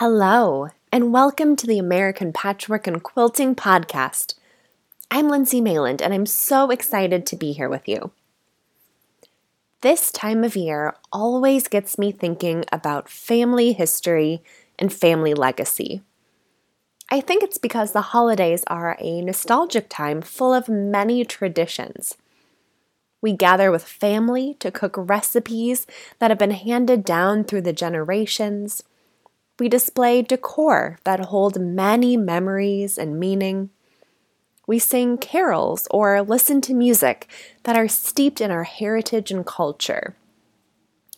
Hello, and welcome to the American Patchwork and Quilting Podcast. I'm Lindsay Mayland, and I'm so excited to be here with you. This time of year always gets me thinking about family history and family legacy. I think it's because the holidays are a nostalgic time full of many traditions. We gather with family to cook recipes that have been handed down through the generations we display decor that hold many memories and meaning. We sing carols or listen to music that are steeped in our heritage and culture.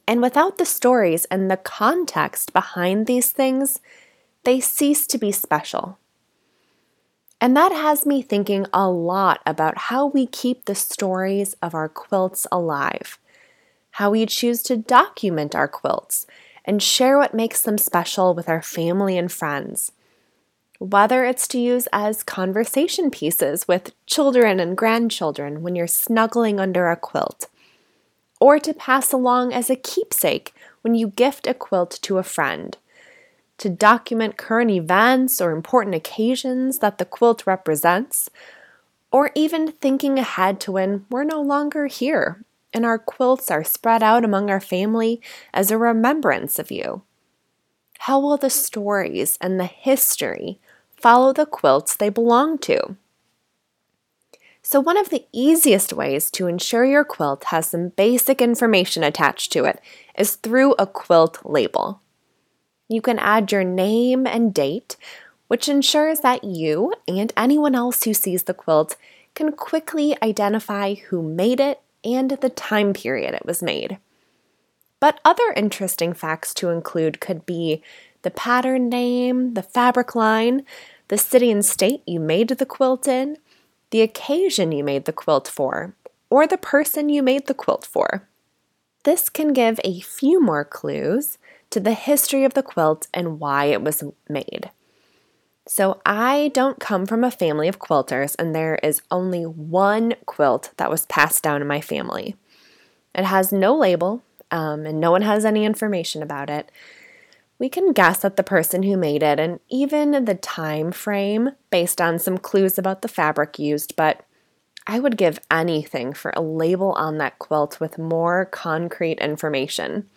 And without the stories and the context behind these things, they cease to be special. And that has me thinking a lot about how we keep the stories of our quilts alive, how we choose to document our quilts, and share what makes them special with our family and friends. Whether it's to use as conversation pieces with children and grandchildren when you're snuggling under a quilt, or to pass along as a keepsake when you gift a quilt to a friend, to document current events or important occasions that the quilt represents, or even thinking ahead to when we're no longer here and our quilts are spread out among our family as a remembrance of you? How will the stories and the history follow the quilts they belong to? So, one of the easiest ways to ensure your quilt has some basic information attached to it is through a quilt label. You can add your name and date, which ensures that you and anyone else who sees the quilt can quickly identify who made it and the time period it was made. But other interesting facts to include could be the pattern name, the fabric line, the city and state you made the quilt in, the occasion you made the quilt for, or the person you made the quilt for. This can give a few more clues to the history of the quilt and why it was made. So, I don't come from a family of quilters, and there is only one quilt that was passed down in my family. It has no label, um, and no one has any information about it. We can guess at the person who made it and even the time frame based on some clues about the fabric used, but I would give anything for a label on that quilt with more concrete information.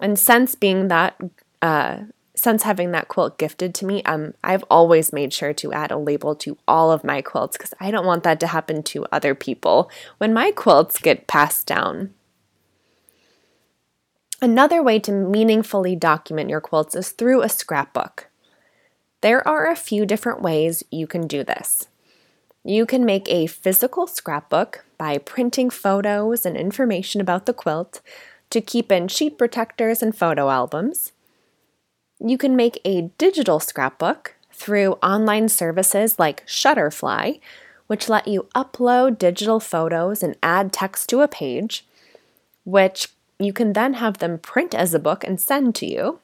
And since being that uh, since having that quilt gifted to me, um, I've always made sure to add a label to all of my quilts because I don't want that to happen to other people when my quilts get passed down. Another way to meaningfully document your quilts is through a scrapbook. There are a few different ways you can do this. You can make a physical scrapbook by printing photos and information about the quilt to keep in sheet protectors and photo albums. You can make a digital scrapbook through online services like Shutterfly, which let you upload digital photos and add text to a page, which you can then have them print as a book and send to you.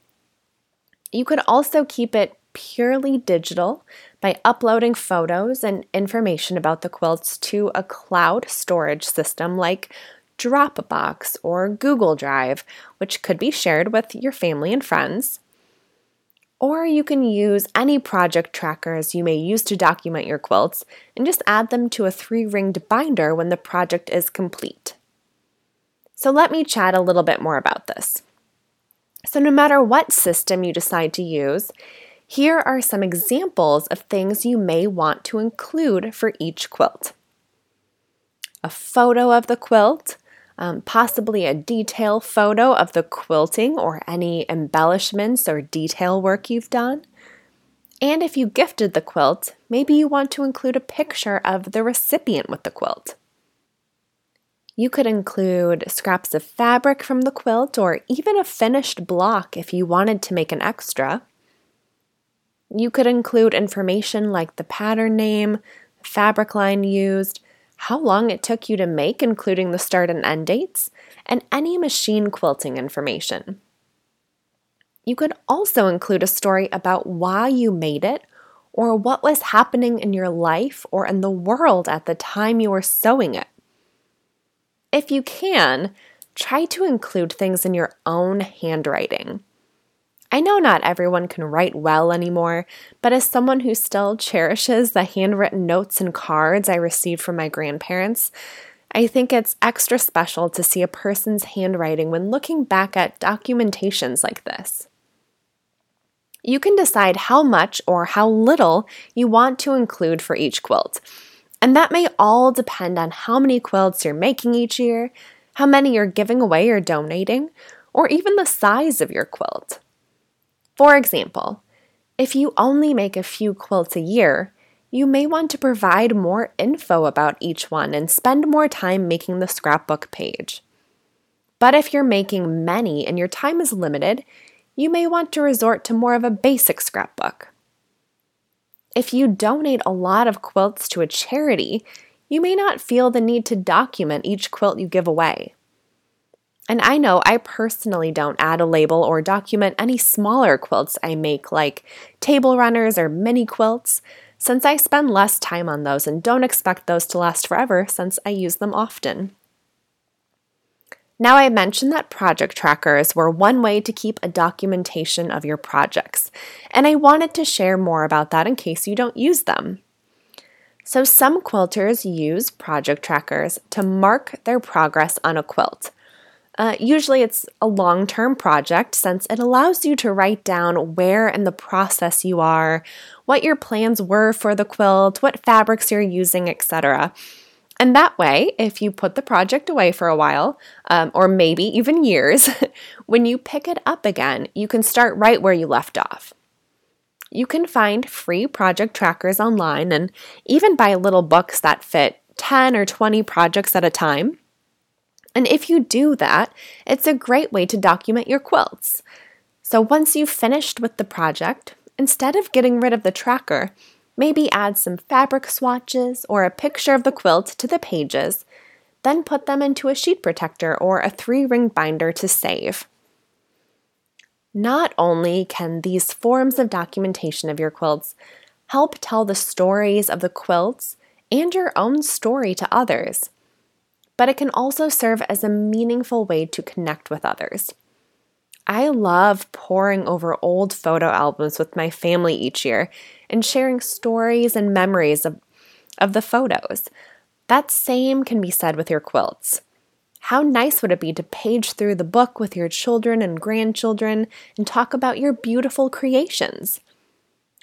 You could also keep it purely digital by uploading photos and information about the quilts to a cloud storage system like Dropbox or Google Drive, which could be shared with your family and friends. Or you can use any project trackers you may use to document your quilts and just add them to a three ringed binder when the project is complete. So let me chat a little bit more about this. So, no matter what system you decide to use, here are some examples of things you may want to include for each quilt a photo of the quilt, um, possibly a detail photo of the quilting or any embellishments or detail work you've done. And if you gifted the quilt, maybe you want to include a picture of the recipient with the quilt. You could include scraps of fabric from the quilt or even a finished block if you wanted to make an extra. You could include information like the pattern name, fabric line used, how long it took you to make, including the start and end dates, and any machine quilting information. You could also include a story about why you made it or what was happening in your life or in the world at the time you were sewing it. If you can, try to include things in your own handwriting. I know not everyone can write well anymore, but as someone who still cherishes the handwritten notes and cards I received from my grandparents, I think it's extra special to see a person's handwriting when looking back at documentations like this. You can decide how much or how little you want to include for each quilt. And that may all depend on how many quilts you're making each year, how many you're giving away or donating, or even the size of your quilt. For example, if you only make a few quilts a year, you may want to provide more info about each one and spend more time making the scrapbook page. But if you're making many and your time is limited, you may want to resort to more of a basic scrapbook. If you donate a lot of quilts to a charity, you may not feel the need to document each quilt you give away. And I know I personally don't add a label or document any smaller quilts I make, like table runners or mini quilts, since I spend less time on those and don't expect those to last forever since I use them often. Now, I mentioned that project trackers were one way to keep a documentation of your projects, and I wanted to share more about that in case you don't use them. So, some quilters use project trackers to mark their progress on a quilt. Uh, usually, it's a long term project since it allows you to write down where in the process you are, what your plans were for the quilt, what fabrics you're using, etc. And that way, if you put the project away for a while, um, or maybe even years, when you pick it up again, you can start right where you left off. You can find free project trackers online and even buy little books that fit 10 or 20 projects at a time. And if you do that, it's a great way to document your quilts. So once you've finished with the project, instead of getting rid of the tracker, Maybe add some fabric swatches or a picture of the quilt to the pages, then put them into a sheet protector or a three ring binder to save. Not only can these forms of documentation of your quilts help tell the stories of the quilts and your own story to others, but it can also serve as a meaningful way to connect with others. I love poring over old photo albums with my family each year and sharing stories and memories of, of the photos. That same can be said with your quilts. How nice would it be to page through the book with your children and grandchildren and talk about your beautiful creations?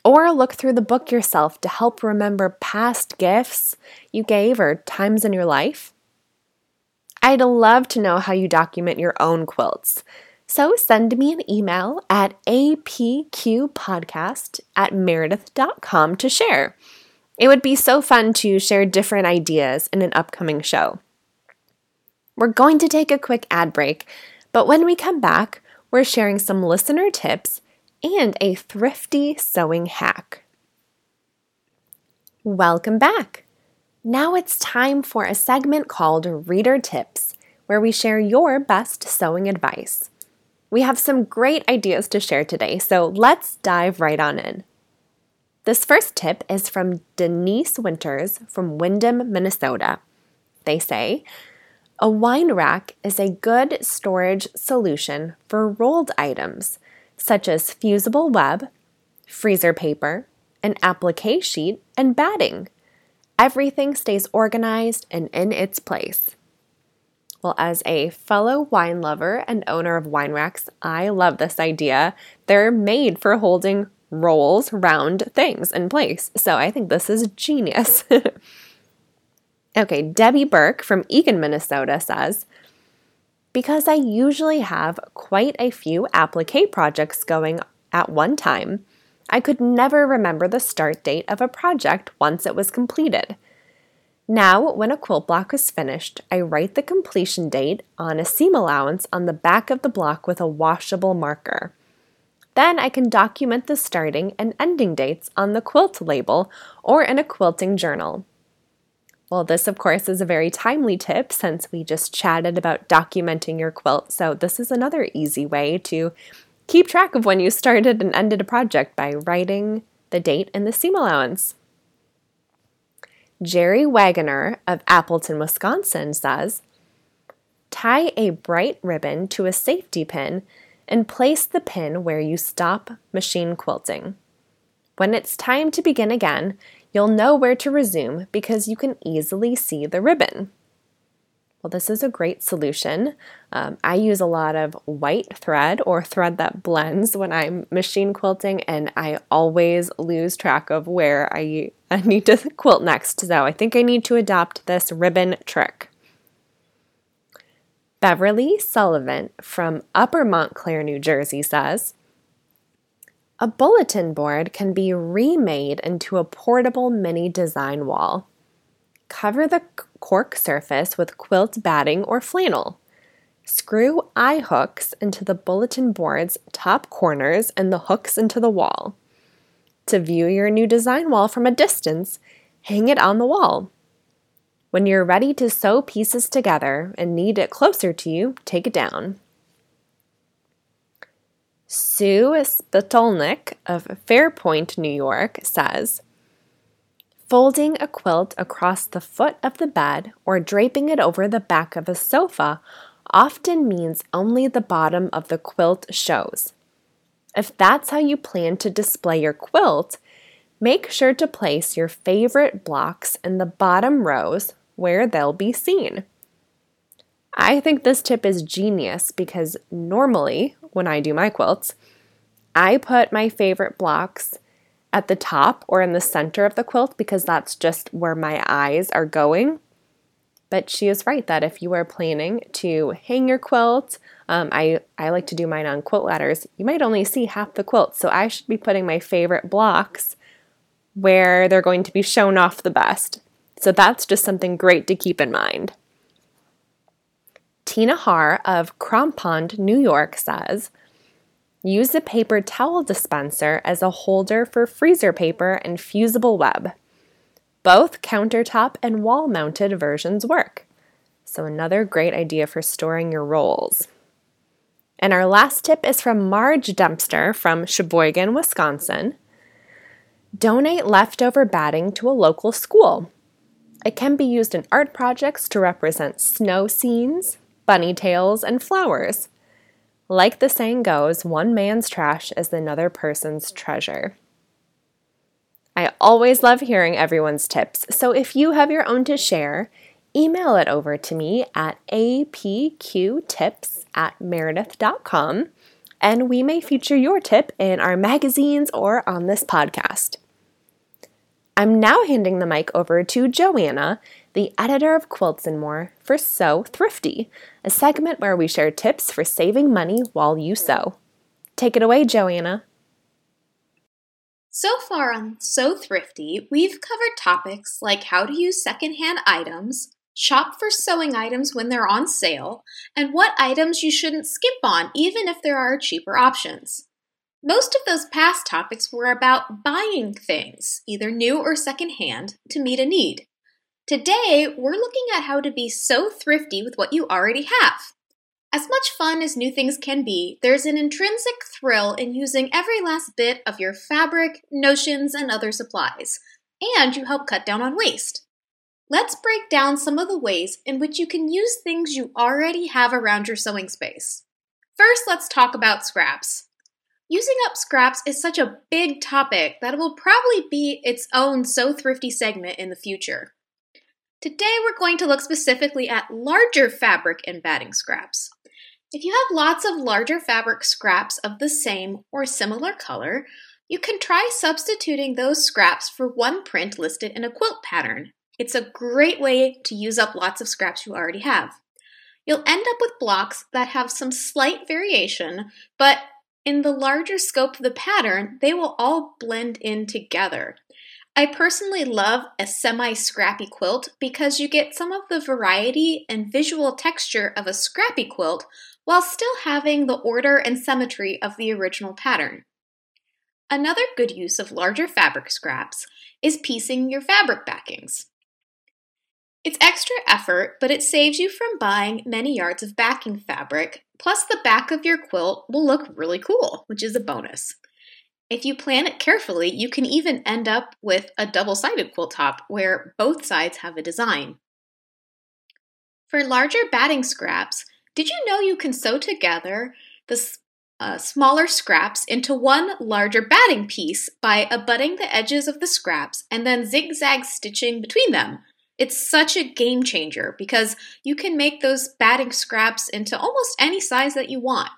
Or look through the book yourself to help remember past gifts you gave or times in your life? I'd love to know how you document your own quilts. So send me an email at apqpodcast at meredith.com to share. It would be so fun to share different ideas in an upcoming show. We're going to take a quick ad break, but when we come back, we're sharing some listener tips and a thrifty sewing hack. Welcome back. Now it's time for a segment called Reader Tips, where we share your best sewing advice. We have some great ideas to share today, so let's dive right on in. This first tip is from Denise Winters from Windom, Minnesota. They say, a wine rack is a good storage solution for rolled items such as fusible web, freezer paper, an applique sheet, and batting. Everything stays organized and in its place. Well, as a fellow wine lover and owner of wine racks, I love this idea. They're made for holding rolls, round things in place. So I think this is genius. okay, Debbie Burke from Eagan, Minnesota says, because I usually have quite a few applique projects going at one time, I could never remember the start date of a project once it was completed. Now, when a quilt block is finished, I write the completion date on a seam allowance on the back of the block with a washable marker. Then I can document the starting and ending dates on the quilt label or in a quilting journal. Well, this, of course, is a very timely tip since we just chatted about documenting your quilt. So, this is another easy way to keep track of when you started and ended a project by writing the date and the seam allowance. Jerry Wagoner of Appleton, Wisconsin says Tie a bright ribbon to a safety pin and place the pin where you stop machine quilting. When it's time to begin again, you'll know where to resume because you can easily see the ribbon. Well, this is a great solution. Um, I use a lot of white thread or thread that blends when I'm machine quilting, and I always lose track of where I, I need to quilt next. So I think I need to adopt this ribbon trick. Beverly Sullivan from Upper Montclair, New Jersey says, a bulletin board can be remade into a portable mini design wall. Cover the cork surface with quilt batting or flannel. Screw eye hooks into the bulletin board's top corners and the hooks into the wall. To view your new design wall from a distance, hang it on the wall. When you're ready to sew pieces together and need it closer to you, take it down. Sue Spitolnik of Fairport, New York says, Folding a quilt across the foot of the bed or draping it over the back of a sofa often means only the bottom of the quilt shows. If that's how you plan to display your quilt, make sure to place your favorite blocks in the bottom rows where they'll be seen. I think this tip is genius because normally, when I do my quilts, I put my favorite blocks at the top or in the center of the quilt because that's just where my eyes are going. But she is right that if you are planning to hang your quilt, um, I, I like to do mine on quilt ladders, you might only see half the quilt. So I should be putting my favorite blocks where they're going to be shown off the best. So that's just something great to keep in mind. Tina Har of Crompond, New York says, Use a paper towel dispenser as a holder for freezer paper and fusible web. Both countertop and wall mounted versions work. So, another great idea for storing your rolls. And our last tip is from Marge Dempster from Sheboygan, Wisconsin. Donate leftover batting to a local school. It can be used in art projects to represent snow scenes, bunny tails, and flowers. Like the saying goes, one man's trash is another person's treasure. I always love hearing everyone's tips, so if you have your own to share, email it over to me at apqtips at meredith.com, and we may feature your tip in our magazines or on this podcast. I'm now handing the mic over to Joanna, the editor of Quilts and More, for Sew Thrifty, a segment where we share tips for saving money while you sew. Take it away, Joanna. So far on Sew Thrifty, we've covered topics like how to use secondhand items, shop for sewing items when they're on sale, and what items you shouldn't skip on even if there are cheaper options. Most of those past topics were about buying things, either new or secondhand, to meet a need. Today, we're looking at how to be so thrifty with what you already have. As much fun as new things can be, there's an intrinsic thrill in using every last bit of your fabric, notions, and other supplies, and you help cut down on waste. Let's break down some of the ways in which you can use things you already have around your sewing space. First, let's talk about scraps. Using up scraps is such a big topic that it will probably be its own Sew Thrifty segment in the future. Today we're going to look specifically at larger fabric and batting scraps. If you have lots of larger fabric scraps of the same or similar color, you can try substituting those scraps for one print listed in a quilt pattern. It's a great way to use up lots of scraps you already have. You'll end up with blocks that have some slight variation, but in the larger scope of the pattern, they will all blend in together. I personally love a semi scrappy quilt because you get some of the variety and visual texture of a scrappy quilt while still having the order and symmetry of the original pattern. Another good use of larger fabric scraps is piecing your fabric backings. It's extra effort, but it saves you from buying many yards of backing fabric, plus, the back of your quilt will look really cool, which is a bonus. If you plan it carefully, you can even end up with a double sided quilt top where both sides have a design. For larger batting scraps, did you know you can sew together the uh, smaller scraps into one larger batting piece by abutting the edges of the scraps and then zigzag stitching between them? It's such a game changer because you can make those batting scraps into almost any size that you want.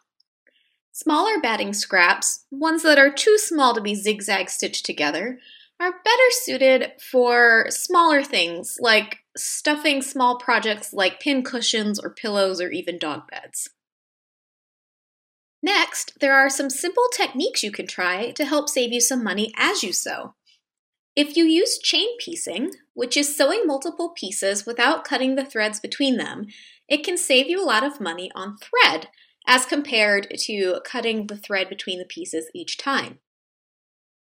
Smaller batting scraps, ones that are too small to be zigzag stitched together, are better suited for smaller things like stuffing small projects like pin cushions or pillows or even dog beds. Next, there are some simple techniques you can try to help save you some money as you sew. If you use chain piecing, which is sewing multiple pieces without cutting the threads between them, it can save you a lot of money on thread as compared to cutting the thread between the pieces each time.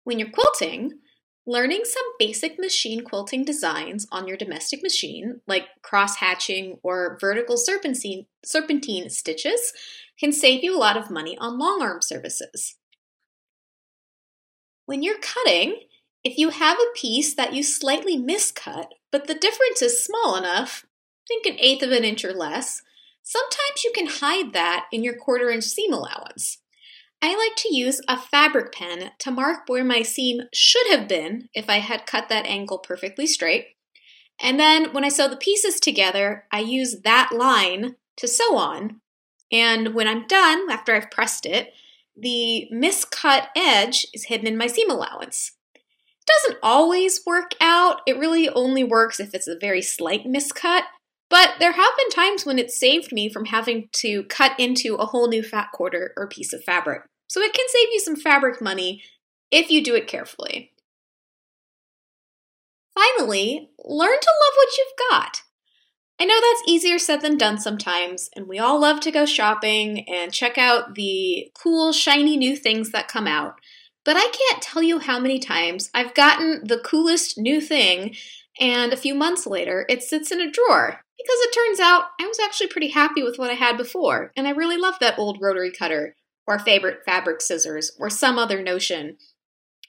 When you're quilting, learning some basic machine quilting designs on your domestic machine, like cross hatching or vertical serpentine, serpentine stitches, can save you a lot of money on long arm services. When you're cutting, if you have a piece that you slightly miscut, but the difference is small enough, think an eighth of an inch or less, sometimes you can hide that in your quarter inch seam allowance. I like to use a fabric pen to mark where my seam should have been if I had cut that angle perfectly straight. And then when I sew the pieces together, I use that line to sew on. And when I'm done, after I've pressed it, the miscut edge is hidden in my seam allowance It doesn't always work out. It really only works if it's a very slight miscut. But there have been times when it saved me from having to cut into a whole new fat quarter or piece of fabric. So it can save you some fabric money if you do it carefully. Finally, learn to love what you've got. I know that's easier said than done sometimes, and we all love to go shopping and check out the cool, shiny new things that come out. But I can't tell you how many times I've gotten the coolest new thing, and a few months later, it sits in a drawer. Because it turns out I was actually pretty happy with what I had before, and I really love that old rotary cutter, or favorite fabric scissors, or some other notion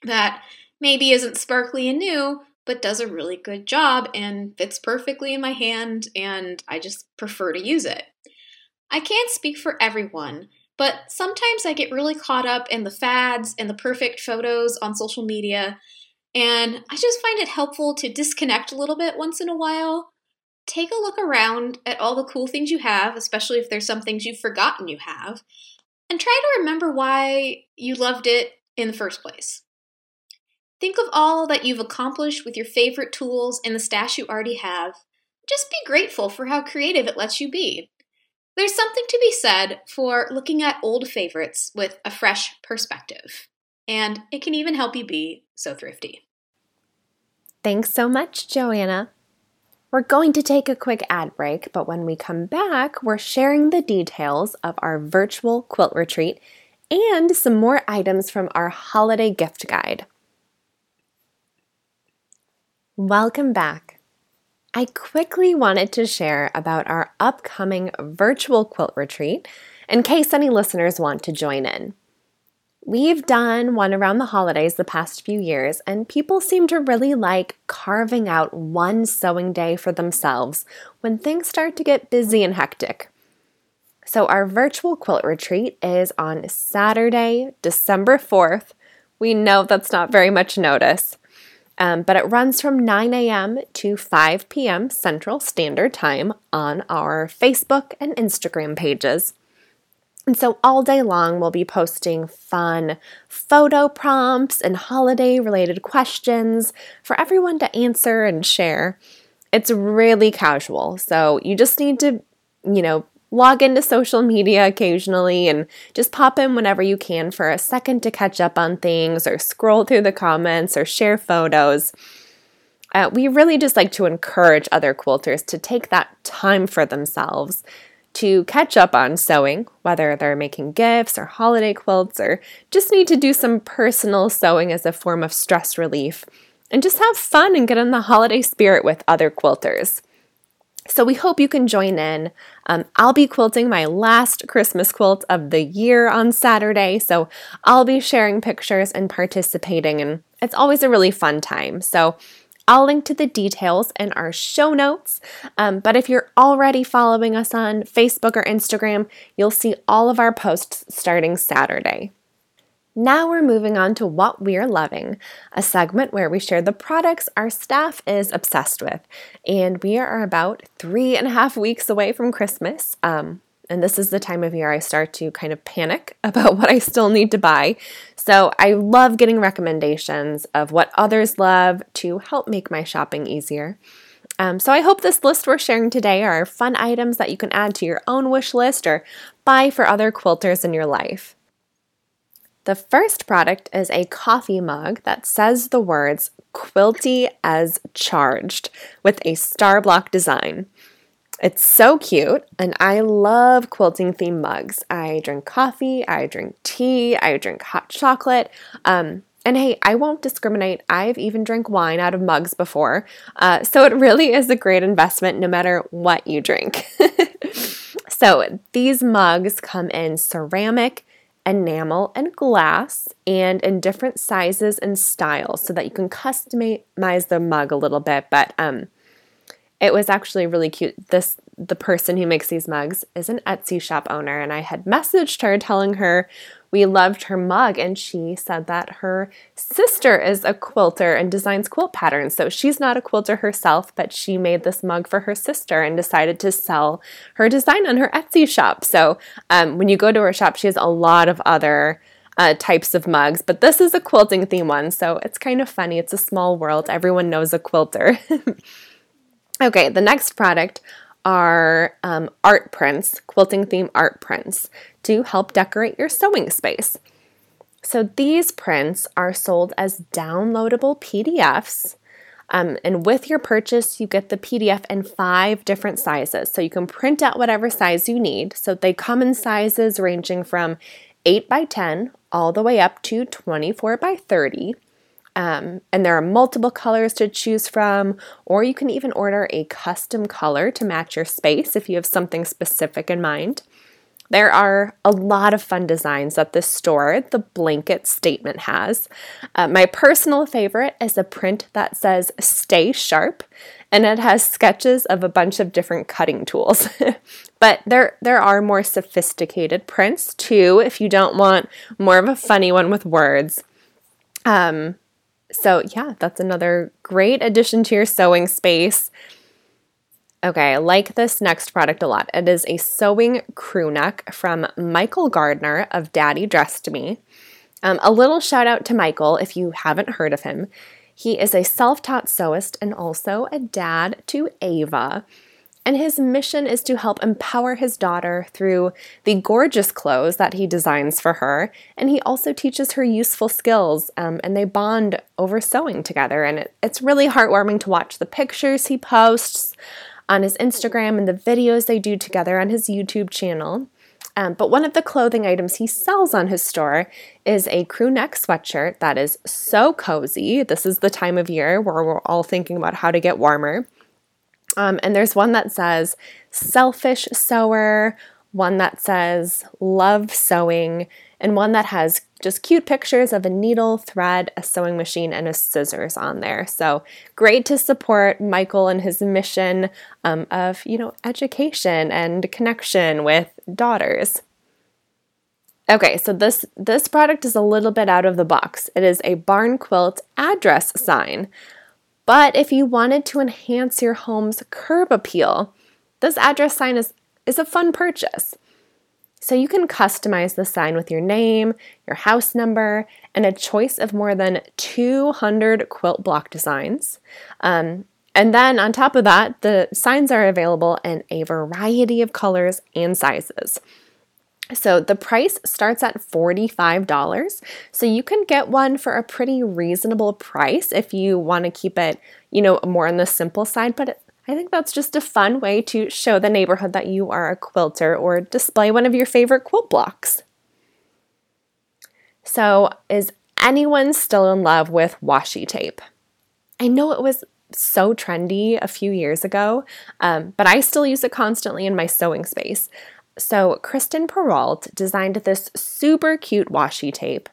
that maybe isn't sparkly and new, but does a really good job and fits perfectly in my hand, and I just prefer to use it. I can't speak for everyone, but sometimes I get really caught up in the fads and the perfect photos on social media, and I just find it helpful to disconnect a little bit once in a while. Take a look around at all the cool things you have, especially if there's some things you've forgotten you have, and try to remember why you loved it in the first place. Think of all that you've accomplished with your favorite tools and the stash you already have. Just be grateful for how creative it lets you be. There's something to be said for looking at old favorites with a fresh perspective, and it can even help you be so thrifty. Thanks so much, Joanna. We're going to take a quick ad break, but when we come back, we're sharing the details of our virtual quilt retreat and some more items from our holiday gift guide. Welcome back. I quickly wanted to share about our upcoming virtual quilt retreat in case any listeners want to join in. We've done one around the holidays the past few years, and people seem to really like carving out one sewing day for themselves when things start to get busy and hectic. So, our virtual quilt retreat is on Saturday, December 4th. We know that's not very much notice. Um, but it runs from 9 a.m. to 5 p.m. Central Standard Time on our Facebook and Instagram pages. And so, all day long, we'll be posting fun photo prompts and holiday related questions for everyone to answer and share. It's really casual, so you just need to, you know, log into social media occasionally and just pop in whenever you can for a second to catch up on things or scroll through the comments or share photos. Uh, we really just like to encourage other quilters to take that time for themselves to catch up on sewing, whether they're making gifts or holiday quilts or just need to do some personal sewing as a form of stress relief, and just have fun and get in the holiday spirit with other quilters. So we hope you can join in. Um, I'll be quilting my last Christmas quilt of the year on Saturday, so I'll be sharing pictures and participating, and it's always a really fun time. So I'll link to the details in our show notes. Um, but if you're already following us on Facebook or Instagram, you'll see all of our posts starting Saturday. Now we're moving on to What We're Loving, a segment where we share the products our staff is obsessed with. And we are about three and a half weeks away from Christmas. Um, and this is the time of year I start to kind of panic about what I still need to buy. So I love getting recommendations of what others love to help make my shopping easier. Um, so I hope this list we're sharing today are fun items that you can add to your own wish list or buy for other quilters in your life. The first product is a coffee mug that says the words Quilty as charged with a star block design. It's so cute, and I love quilting themed mugs. I drink coffee, I drink tea, I drink hot chocolate. Um, and hey, I won't discriminate. I've even drank wine out of mugs before. Uh, so it really is a great investment no matter what you drink. so these mugs come in ceramic, enamel, and glass, and in different sizes and styles so that you can customize the mug a little bit. But um, it was actually really cute. This the person who makes these mugs is an Etsy shop owner, and I had messaged her telling her we loved her mug, and she said that her sister is a quilter and designs quilt patterns. So she's not a quilter herself, but she made this mug for her sister and decided to sell her design on her Etsy shop. So um, when you go to her shop, she has a lot of other uh, types of mugs, but this is a quilting theme one, so it's kind of funny. It's a small world. Everyone knows a quilter. okay, the next product are um, art prints, quilting theme art prints to help decorate your sewing space. So these prints are sold as downloadable PDFs. Um, and with your purchase, you get the PDF in five different sizes. So you can print out whatever size you need. So they come in sizes ranging from 8 by 10 all the way up to 24 by 30. Um, and there are multiple colors to choose from, or you can even order a custom color to match your space if you have something specific in mind. There are a lot of fun designs that this store, the blanket statement, has. Uh, my personal favorite is a print that says Stay Sharp, and it has sketches of a bunch of different cutting tools. but there, there are more sophisticated prints too, if you don't want more of a funny one with words. Um, so, yeah, that's another great addition to your sewing space. Okay, I like this next product a lot. It is a sewing crew neck from Michael Gardner of Daddy Dressed Me. Um, a little shout out to Michael if you haven't heard of him. He is a self taught sewist and also a dad to Ava and his mission is to help empower his daughter through the gorgeous clothes that he designs for her. And he also teaches her useful skills, um, and they bond over sewing together. And it, it's really heartwarming to watch the pictures he posts on his Instagram and the videos they do together on his YouTube channel. Um, but one of the clothing items he sells on his store is a crew neck sweatshirt that is so cozy. This is the time of year where we're all thinking about how to get warmer. Um, and there's one that says selfish sewer, one that says love sewing, and one that has just cute pictures of a needle, thread, a sewing machine, and a scissors on there. So great to support Michael and his mission um, of, you know, education and connection with daughters. Okay, so this this product is a little bit out of the box. It is a barn quilt address sign. But if you wanted to enhance your home's curb appeal, this address sign is, is a fun purchase. So you can customize the sign with your name, your house number, and a choice of more than 200 quilt block designs. Um, and then on top of that, the signs are available in a variety of colors and sizes. So the price starts at $45. So you can get one for a pretty reasonable price if you want to keep it, you know, more on the simple side, but it, I think that's just a fun way to show the neighborhood that you are a quilter or display one of your favorite quilt blocks. So, is anyone still in love with washi tape? I know it was so trendy a few years ago, um, but I still use it constantly in my sewing space. So, Kristen Perrault designed this super cute washi tape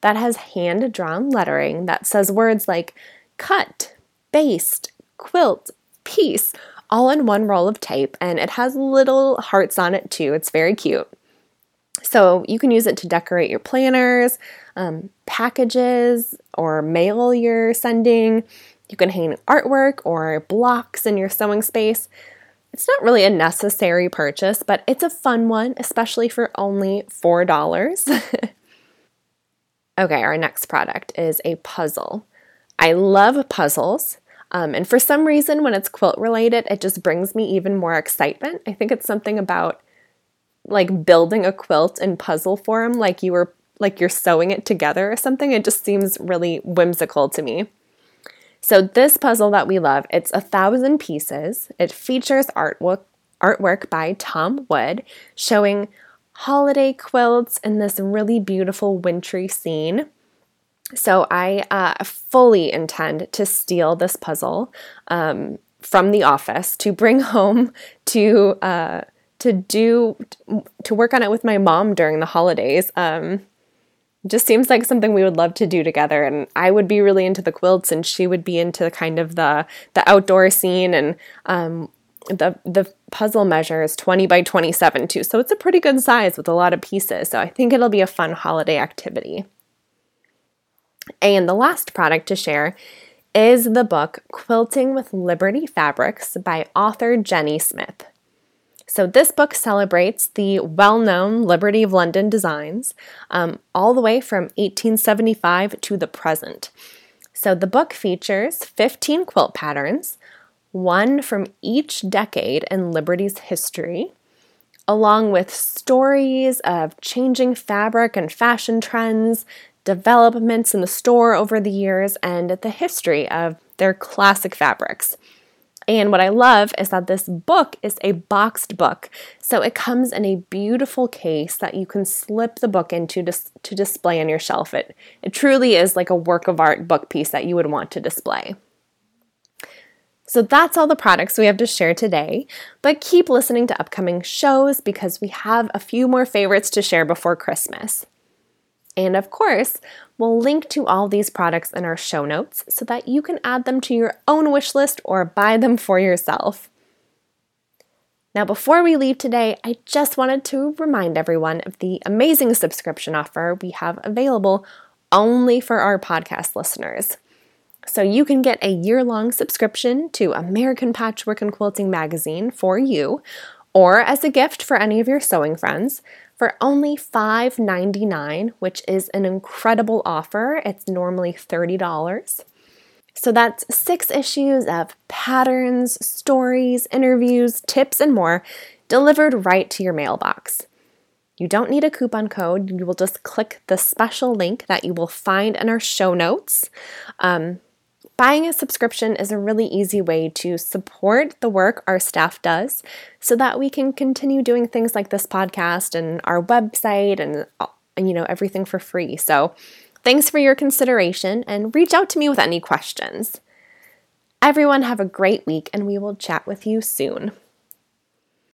that has hand drawn lettering that says words like cut, baste, quilt, piece, all in one roll of tape, and it has little hearts on it too. It's very cute. So you can use it to decorate your planners, um, packages, or mail you're sending. You can hang artwork or blocks in your sewing space. It's not really a necessary purchase, but it's a fun one, especially for only $4. okay, our next product is a puzzle. I love puzzles. Um, and for some reason, when it's quilt related, it just brings me even more excitement. I think it's something about like building a quilt in puzzle form, like you were like you're sewing it together or something. It just seems really whimsical to me. So this puzzle that we love, it's a thousand pieces. It features artwork artwork by Tom Wood showing holiday quilts in this really beautiful wintry scene. So I uh, fully intend to steal this puzzle um, from the office to bring home to uh, to do to work on it with my mom during the holidays. Um, just seems like something we would love to do together. And i would be really into the quilts and she would be into kind of the the outdoor scene. And um, the the puzzle measure is 20 by 27 too. So it's a pretty good size with a lot of pieces. So i think it'll be a fun holiday activity. And the last product to share is the book Quilting with Liberty Fabrics by author Jenny Smith. So, this book celebrates the well known Liberty of London designs um, all the way from 1875 to the present. So, the book features 15 quilt patterns, one from each decade in Liberty's history, along with stories of changing fabric and fashion trends, developments in the store over the years, and the history of their classic fabrics. And what I love is that this book is a boxed book. So it comes in a beautiful case that you can slip the book into to, to display on your shelf. It, it truly is like a work of art book piece that you would want to display. So that's all the products we have to share today, but keep listening to upcoming shows because we have a few more favorites to share before Christmas. And of course, we'll link to all these products in our show notes so that you can add them to your own wish list or buy them for yourself. Now, before we leave today, I just wanted to remind everyone of the amazing subscription offer we have available only for our podcast listeners. So, you can get a year long subscription to American Patchwork and Quilting magazine for you, or as a gift for any of your sewing friends for only $5.99, which is an incredible offer. It's normally $30. So that's six issues of patterns, stories, interviews, tips, and more delivered right to your mailbox. You don't need a coupon code. You will just click the special link that you will find in our show notes. Um, Buying a subscription is a really easy way to support the work our staff does so that we can continue doing things like this podcast and our website and, and you know everything for free. So, thanks for your consideration and reach out to me with any questions. Everyone have a great week and we will chat with you soon.